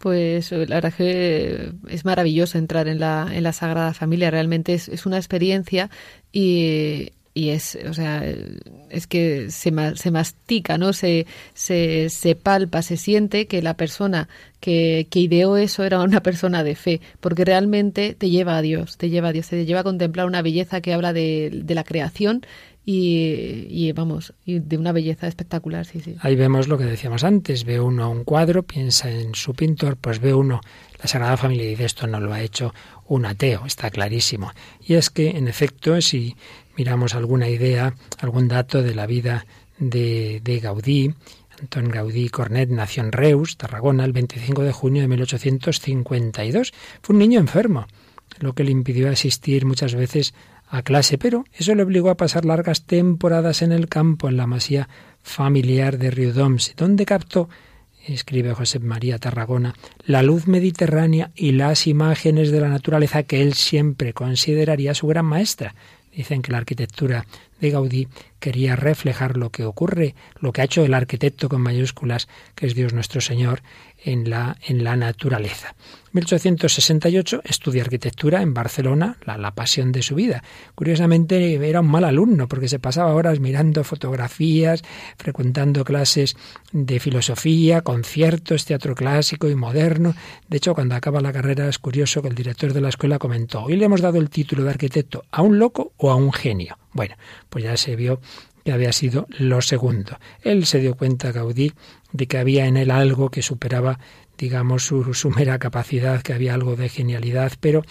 Pues la verdad que es maravilloso entrar en la, en la Sagrada Familia, realmente es, es una experiencia y, y es, o sea, es que se, se mastica, ¿no? Se, se, se, palpa, se siente que la persona que, que, ideó eso era una persona de fe, porque realmente te lleva a Dios, te lleva a Dios, te lleva a contemplar una belleza que habla de, de la creación y, vamos, y de una belleza espectacular, sí, sí. Ahí vemos lo que decíamos antes, ve uno un cuadro, piensa en su pintor, pues ve uno la Sagrada Familia y dice esto no lo ha hecho un ateo, está clarísimo. Y es que, en efecto, si miramos alguna idea, algún dato de la vida de, de Gaudí, Antón Gaudí Cornet nació en Reus, Tarragona, el 25 de junio de 1852. Fue un niño enfermo, lo que le impidió asistir muchas veces a clase, pero eso le obligó a pasar largas temporadas en el campo, en la masía familiar de Riudoms, donde captó escribe José María Tarragona, la luz mediterránea y las imágenes de la naturaleza que él siempre consideraría su gran maestra. Dicen que la arquitectura de Gaudí quería reflejar lo que ocurre, lo que ha hecho el arquitecto con mayúsculas, que es Dios nuestro Señor, en la, en la naturaleza. 1868 estudia arquitectura en Barcelona, la, la, pasión de su vida. Curiosamente era un mal alumno porque se pasaba horas mirando fotografías, frecuentando clases de filosofía, conciertos, teatro clásico y moderno. De hecho, cuando acaba la carrera es curioso que el director de la escuela comentó, hoy le hemos dado el título de arquitecto a un loco o a un genio. Bueno, pues ya se vio que había sido lo segundo. Él se dio cuenta, Gaudí, de que había en él algo que superaba, digamos, su, su mera capacidad, que había algo de genialidad, pero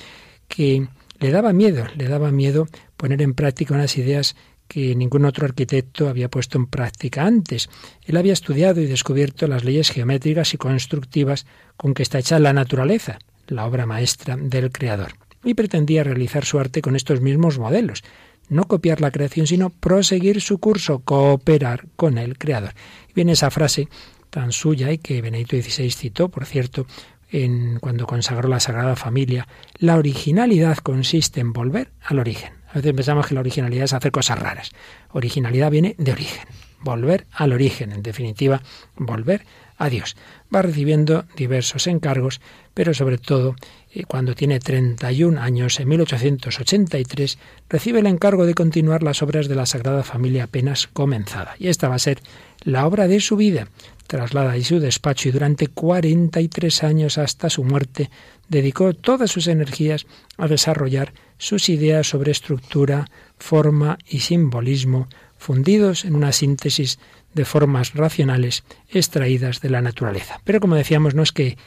que le daba miedo, le daba miedo poner en práctica unas ideas que ningún otro arquitecto había puesto en práctica antes. Él había estudiado y descubierto las leyes geométricas y constructivas con que está hecha la naturaleza, la obra maestra del Creador, y pretendía realizar su arte con estos mismos modelos, no copiar la creación, sino proseguir su curso, cooperar con el Creador. Y viene esa frase tan suya y que Benedicto XVI citó, por cierto, en, cuando consagró la Sagrada Familia, la originalidad consiste en volver al origen. A veces pensamos que la originalidad es hacer cosas raras. Originalidad viene de origen, volver al origen, en definitiva, volver a Dios. Va recibiendo diversos encargos, pero sobre todo eh, cuando tiene 31 años, en 1883, recibe el encargo de continuar las obras de la Sagrada Familia apenas comenzada. Y esta va a ser la obra de su vida. Traslada ahí su despacho y durante 43 años hasta su muerte dedicó todas sus energías a desarrollar sus ideas sobre estructura, forma y simbolismo, fundidos en una síntesis de formas racionales extraídas de la naturaleza. Pero como decíamos, no es que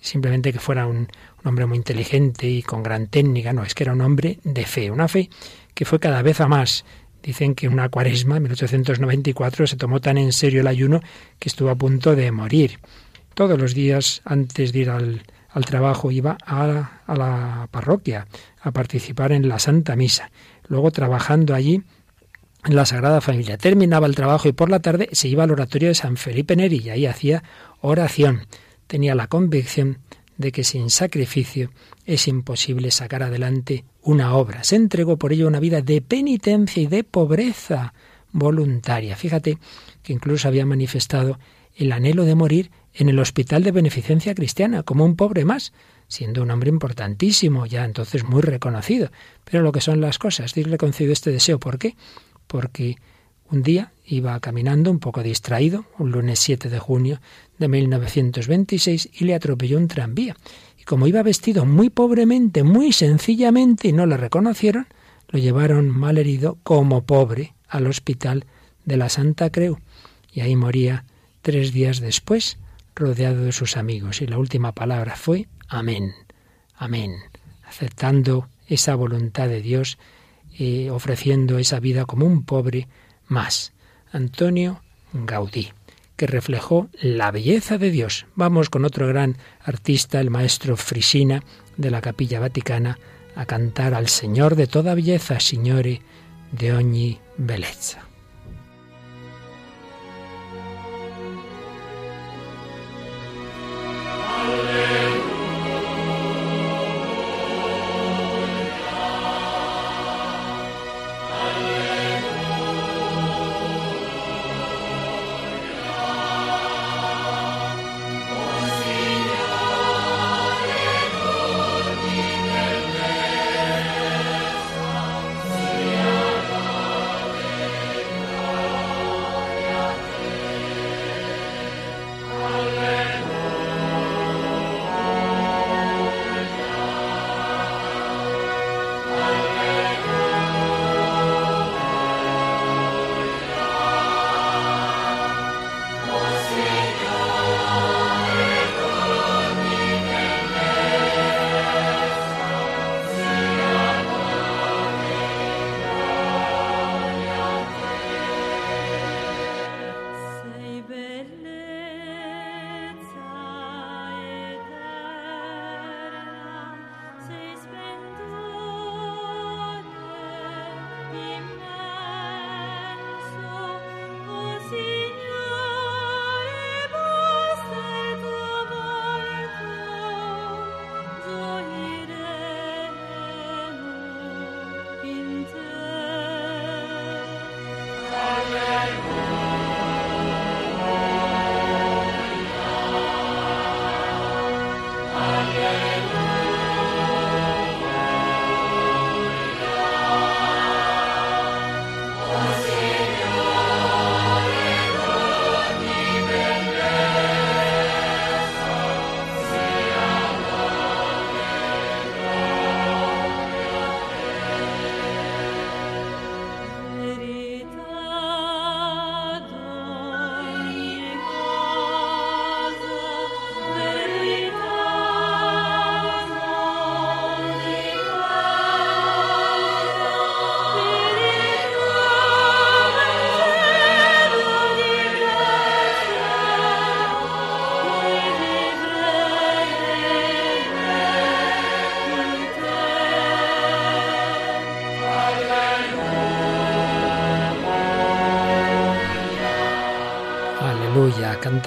simplemente que fuera un, hombre muy inteligente y con gran técnica, no, es que era un hombre de fe, una fe que fue cada vez a más. Dicen que una cuaresma, en 1894, se tomó tan en serio el ayuno que estuvo a punto de morir. Todos los días, antes de ir al, al trabajo, iba a, a la parroquia a participar en la Santa Misa. Luego, trabajando allí, en la Sagrada Familia. Terminaba el trabajo y por la tarde se iba al oratorio de San Felipe Neri y ahí hacía oración. Tenía la convicción de que sin sacrificio es imposible sacar adelante una obra. Se entregó por ello una vida de penitencia y de pobreza voluntaria. Fíjate que incluso había manifestado el anhelo de morir en el Hospital de Beneficencia Cristiana, como un pobre más, siendo un hombre importantísimo, ya entonces muy reconocido. Pero lo que son las cosas, Dios le concedió este deseo. ¿Por qué? Porque un día iba caminando un poco distraído, un lunes 7 de junio de 1926, y le atropelló un tranvía. Y como iba vestido muy pobremente, muy sencillamente, y no le reconocieron, lo llevaron mal herido como pobre al hospital de la Santa Creu. Y ahí moría tres días después, rodeado de sus amigos. Y la última palabra fue Amén. Amén. Aceptando esa voluntad de Dios y ofreciendo esa vida como un pobre más. Antonio Gaudí, que reflejó la belleza de Dios. Vamos con otro gran artista, el maestro Frisina de la Capilla Vaticana, a cantar al Señor de toda belleza, Signore de ogni bellezza.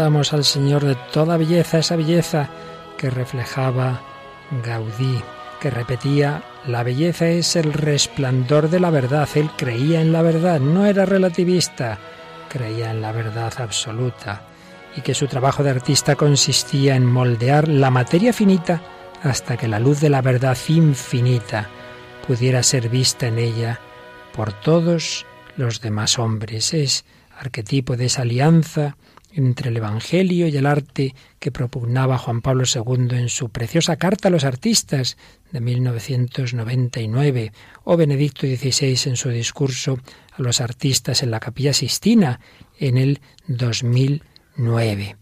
Al Señor de toda belleza, esa belleza que reflejaba Gaudí, que repetía, la belleza es el resplandor de la verdad. Él creía en la verdad, no era relativista, creía en la verdad absoluta y que su trabajo de artista consistía en moldear la materia finita hasta que la luz de la verdad infinita pudiera ser vista en ella por todos los demás hombres. Es arquetipo de esa alianza entre el Evangelio y el arte que propugnaba Juan Pablo II en su preciosa Carta a los Artistas de 1999, o Benedicto XVI en su discurso a los artistas en la Capilla Sistina en el 2009.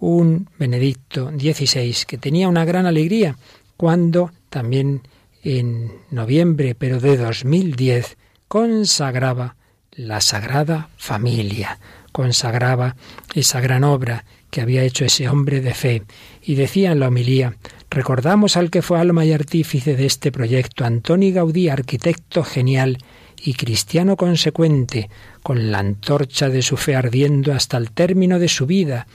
Un Benedicto XVI que tenía una gran alegría cuando también en noviembre, pero de 2010, consagraba la Sagrada Familia, consagraba esa gran obra que había hecho ese hombre de fe. Y decía en la homilía, recordamos al que fue alma y artífice de este proyecto, Antoni Gaudí, arquitecto genial y cristiano consecuente, con la antorcha de su fe ardiendo hasta el término de su vida,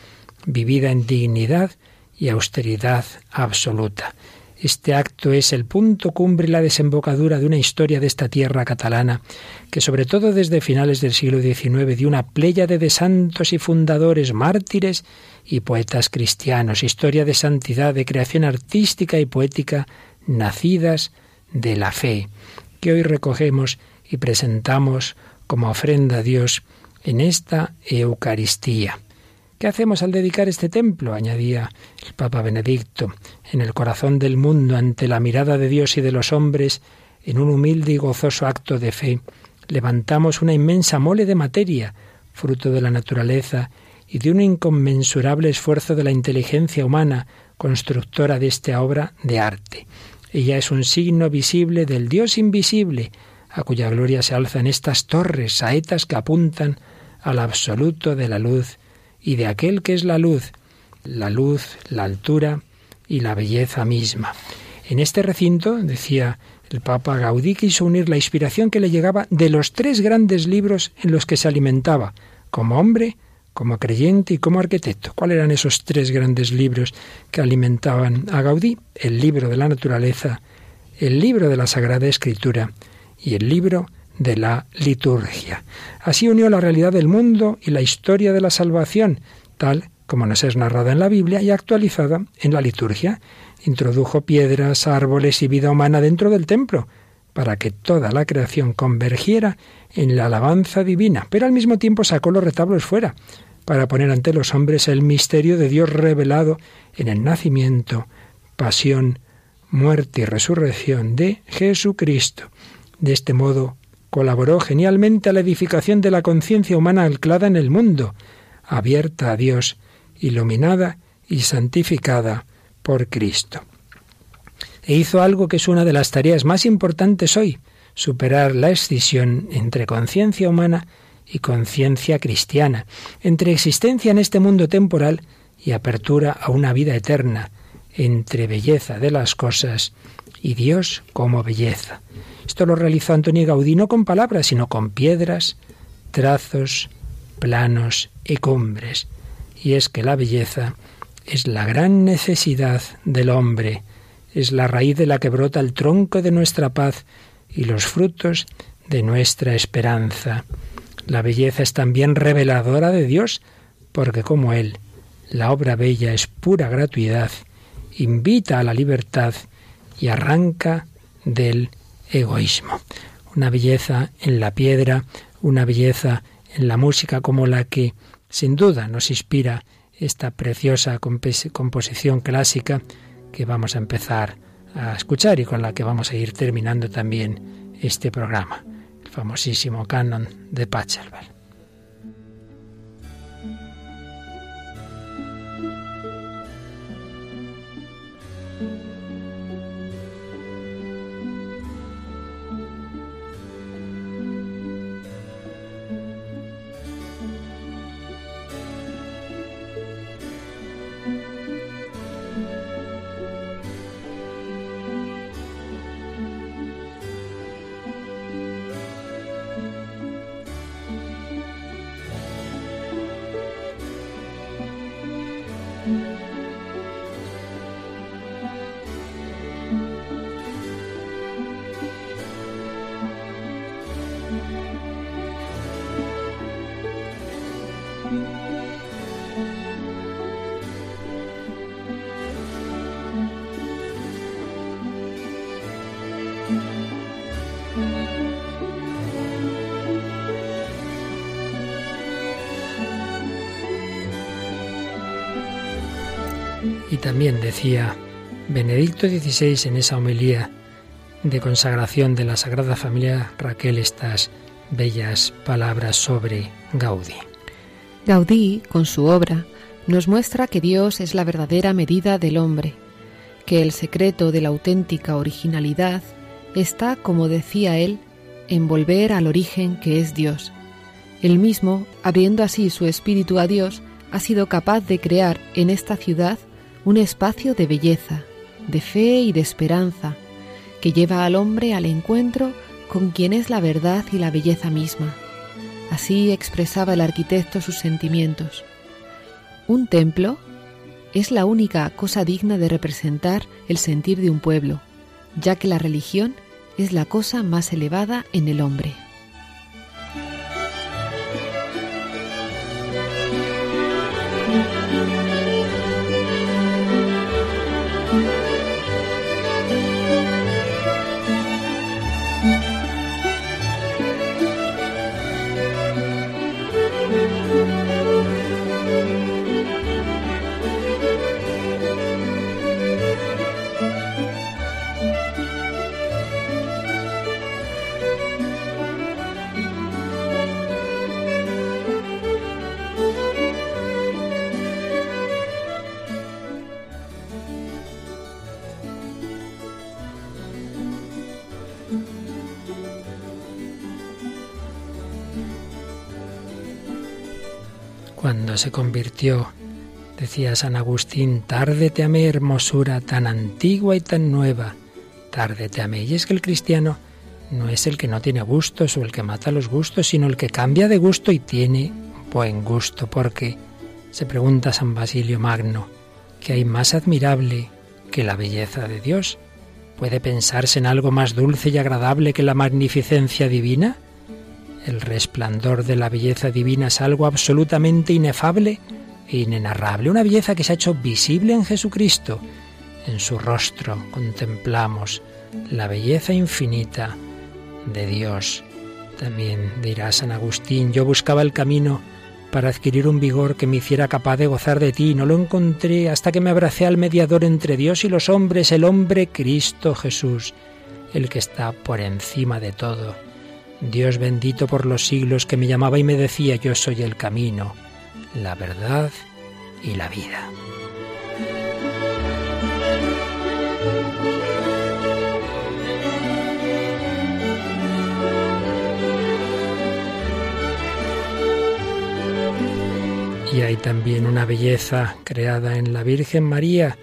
vivida en dignidad y austeridad absoluta. Este acto es el punto cumbre y la desembocadura de una historia de esta tierra catalana, que sobre todo desde finales del siglo XIX dio una pléyade de santos y fundadores, mártires y poetas cristianos, historia de santidad, de creación artística y poética, nacidas de la fe, que hoy recogemos y presentamos como ofrenda a Dios en esta Eucaristía. ¿Qué hacemos al dedicar este templo? añadía el Papa Benedicto, en el corazón del mundo, ante la mirada de Dios y de los hombres, en un humilde y gozoso acto de fe, levantamos una inmensa mole de materia, fruto de la naturaleza y de un inconmensurable esfuerzo de la inteligencia humana, constructora de esta obra de arte. Ella es un signo visible del Dios invisible, a cuya gloria se alzan estas torres, saetas que apuntan al absoluto de la luz y de aquel que es la luz, la luz, la altura y la belleza misma. En este recinto, decía el Papa Gaudí, quiso unir la inspiración que le llegaba de los tres grandes libros en los que se alimentaba, como hombre, como creyente y como arquitecto. ¿Cuáles eran esos tres grandes libros que alimentaban a Gaudí? El libro de la naturaleza, el libro de la Sagrada Escritura y el libro de la liturgia. Así unió la realidad del mundo y la historia de la salvación, tal como nos es narrada en la Biblia y actualizada en la liturgia. Introdujo piedras, árboles y vida humana dentro del templo, para que toda la creación convergiera en la alabanza divina, pero al mismo tiempo sacó los retablos fuera, para poner ante los hombres el misterio de Dios revelado en el nacimiento, pasión, muerte y resurrección de Jesucristo. De este modo, colaboró genialmente a la edificación de la conciencia humana anclada en el mundo, abierta a Dios, iluminada y santificada por Cristo. E hizo algo que es una de las tareas más importantes hoy, superar la escisión entre conciencia humana y conciencia cristiana, entre existencia en este mundo temporal y apertura a una vida eterna, entre belleza de las cosas y Dios como belleza. Esto lo realizó Antonio Gaudí no con palabras, sino con piedras, trazos, planos y cumbres. Y es que la belleza es la gran necesidad del hombre, es la raíz de la que brota el tronco de nuestra paz y los frutos de nuestra esperanza. La belleza es también reveladora de Dios, porque como Él, la obra bella es pura gratuidad, invita a la libertad y arranca del egoísmo. Una belleza en la piedra, una belleza en la música como la que sin duda nos inspira esta preciosa composición clásica que vamos a empezar a escuchar y con la que vamos a ir terminando también este programa, el famosísimo canon de Pachelbel. También decía Benedicto XVI en esa homilía de consagración de la Sagrada Familia Raquel estas bellas palabras sobre Gaudí. Gaudí, con su obra, nos muestra que Dios es la verdadera medida del hombre, que el secreto de la auténtica originalidad está, como decía él, en volver al origen que es Dios. Él mismo, abriendo así su espíritu a Dios, ha sido capaz de crear en esta ciudad un espacio de belleza, de fe y de esperanza, que lleva al hombre al encuentro con quien es la verdad y la belleza misma. Así expresaba el arquitecto sus sentimientos. Un templo es la única cosa digna de representar el sentir de un pueblo, ya que la religión es la cosa más elevada en el hombre. Se convirtió, decía San Agustín, tarde te amé hermosura tan antigua y tan nueva, tarde te amé. Y es que el cristiano no es el que no tiene gustos o el que mata los gustos, sino el que cambia de gusto y tiene buen gusto, porque se pregunta San Basilio Magno, ¿qué hay más admirable que la belleza de Dios? ¿Puede pensarse en algo más dulce y agradable que la magnificencia divina? El resplandor de la belleza divina es algo absolutamente inefable e inenarrable, una belleza que se ha hecho visible en Jesucristo. En su rostro contemplamos la belleza infinita de Dios. También dirá San Agustín, yo buscaba el camino para adquirir un vigor que me hiciera capaz de gozar de ti. No lo encontré hasta que me abracé al mediador entre Dios y los hombres, el hombre Cristo Jesús, el que está por encima de todo. Dios bendito por los siglos que me llamaba y me decía, yo soy el camino, la verdad y la vida. Y hay también una belleza creada en la Virgen María.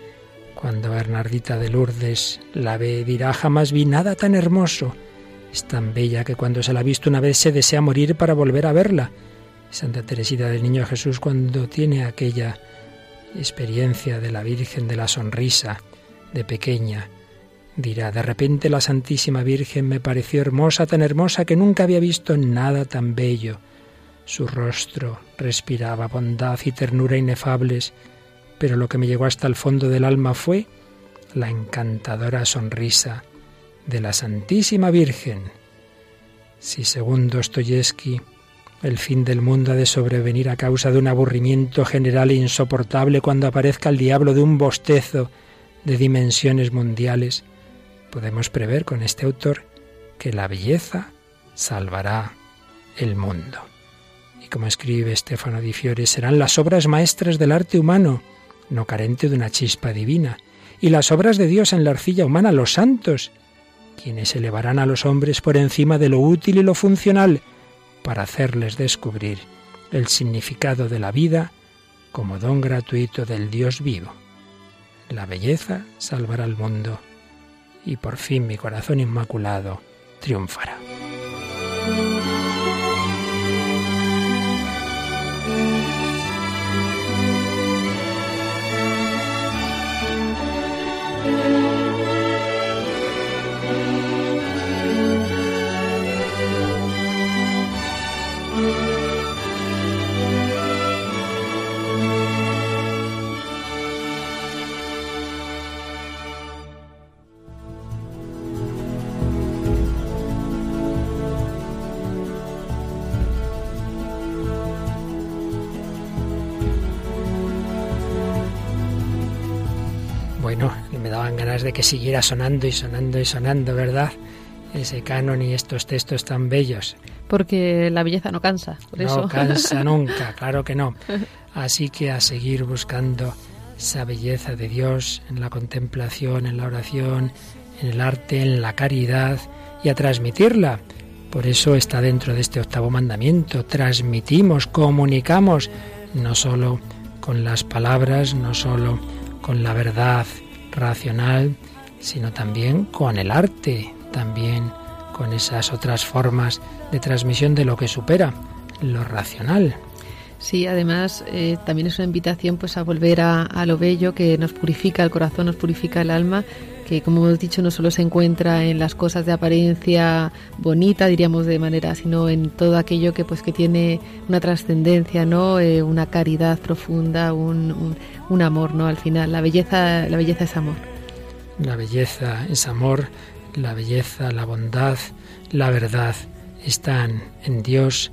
Cuando Bernardita de Lourdes la ve, dirá, jamás vi nada tan hermoso. Es tan bella que cuando se la ha visto una vez se desea morir para volver a verla. Santa Teresita del Niño Jesús cuando tiene aquella experiencia de la Virgen de la sonrisa de pequeña, dirá, de repente la Santísima Virgen me pareció hermosa, tan hermosa que nunca había visto nada tan bello. Su rostro respiraba bondad y ternura inefables, pero lo que me llegó hasta el fondo del alma fue la encantadora sonrisa de la Santísima Virgen. Si según Dostoyevsky el fin del mundo ha de sobrevenir a causa de un aburrimiento general e insoportable cuando aparezca el diablo de un bostezo de dimensiones mundiales, podemos prever con este autor que la belleza salvará el mundo. Y como escribe Stefano di Fiore, serán las obras maestras del arte humano, no carente de una chispa divina, y las obras de Dios en la arcilla humana, los santos, quienes elevarán a los hombres por encima de lo útil y lo funcional, para hacerles descubrir el significado de la vida como don gratuito del Dios vivo. La belleza salvará al mundo y por fin mi corazón inmaculado triunfará. Ganas de que siguiera sonando y sonando y sonando, ¿verdad? Ese canon y estos textos tan bellos. Porque la belleza no cansa, por no cansa nunca, claro que no. Así que a seguir buscando esa belleza de Dios en la contemplación, en la oración, en el arte, en la caridad y a transmitirla. Por eso está dentro de este octavo mandamiento. Transmitimos, comunicamos, no solo con las palabras, no solo con la verdad racional, sino también con el arte, también con esas otras formas de transmisión de lo que supera lo racional. Sí, además eh, también es una invitación pues a volver a, a, lo bello que nos purifica el corazón, nos purifica el alma, que como hemos dicho no solo se encuentra en las cosas de apariencia bonita, diríamos de manera, sino en todo aquello que pues que tiene una trascendencia, no, eh, una caridad profunda, un, un, amor, no. Al final la belleza, la belleza es amor. La belleza es amor, la belleza, la bondad, la verdad están en Dios,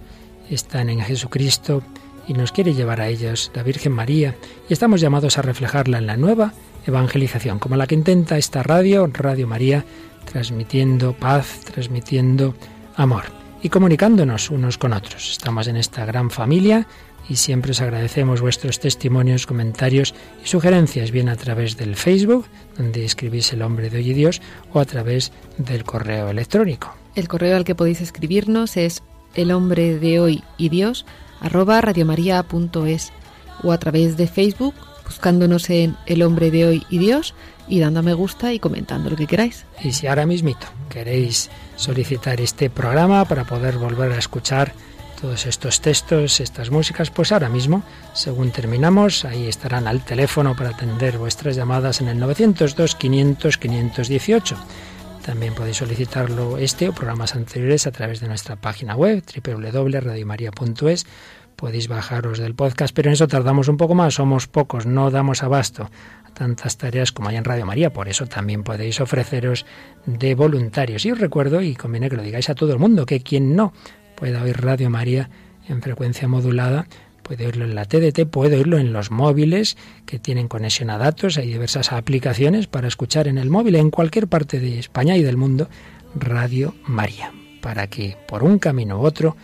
están en Jesucristo y nos quiere llevar a ellos la Virgen María y estamos llamados a reflejarla en la nueva evangelización, como la que intenta esta radio, Radio María, transmitiendo paz, transmitiendo amor y comunicándonos unos con otros. Estamos en esta gran familia y siempre os agradecemos vuestros testimonios, comentarios y sugerencias, bien a través del Facebook, donde escribís el hombre de hoy y Dios, o a través del correo electrónico. El correo al que podéis escribirnos es el hombre de hoy y Dios arroba radiomaria.es o a través de Facebook buscándonos en El hombre de hoy y Dios y dando a me gusta y comentando lo que queráis. Y si ahora mismito queréis solicitar este programa para poder volver a escuchar todos estos textos, estas músicas, pues ahora mismo, según terminamos, ahí estarán al teléfono para atender vuestras llamadas en el 902 500 518. También podéis solicitarlo este o programas anteriores a través de nuestra página web www.radiomaria.es. Podéis bajaros del podcast, pero en eso tardamos un poco más, somos pocos, no damos abasto a tantas tareas como hay en Radio María, por eso también podéis ofreceros de voluntarios. Y os recuerdo, y conviene que lo digáis a todo el mundo, que quien no pueda oír Radio María en frecuencia modulada, puede oírlo en la TDT, puede oírlo en los móviles que tienen conexión a datos. Hay diversas aplicaciones para escuchar en el móvil en cualquier parte de España y del mundo Radio María, para que por un camino u otro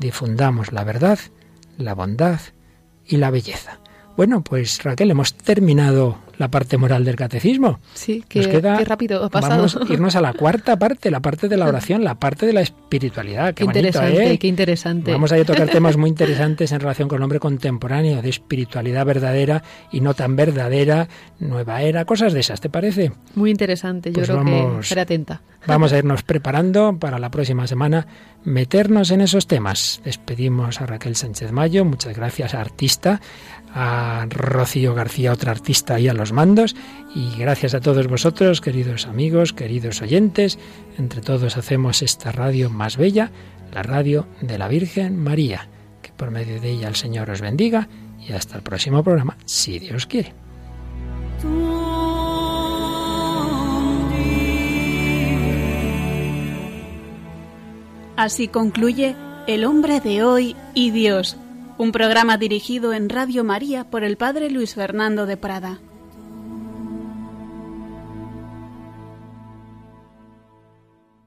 difundamos la verdad, la bondad y la belleza. Bueno, pues Raquel, hemos terminado la parte moral del catecismo. Sí, qué, qué rápido ha pasado. Vamos a irnos a la cuarta parte, la parte de la oración, la parte de la espiritualidad. Qué, qué interesante, ¿eh? qué interesante. Vamos a, ir a tocar temas muy interesantes en relación con el hombre contemporáneo, de espiritualidad verdadera y no tan verdadera, nueva era, cosas de esas, ¿te parece? Muy interesante, yo Pues creo vamos- que atenta. Vamos a irnos preparando para la próxima semana meternos en esos temas. Despedimos a Raquel Sánchez Mayo, muchas gracias Artista, a Rocío García, otra artista y a los mandos, y gracias a todos vosotros, queridos amigos, queridos oyentes. Entre todos hacemos esta radio más bella, la radio de la Virgen María. Que por medio de ella el Señor os bendiga y hasta el próximo programa, si Dios quiere. Así concluye El hombre de hoy y Dios, un programa dirigido en Radio María por el Padre Luis Fernando de Prada.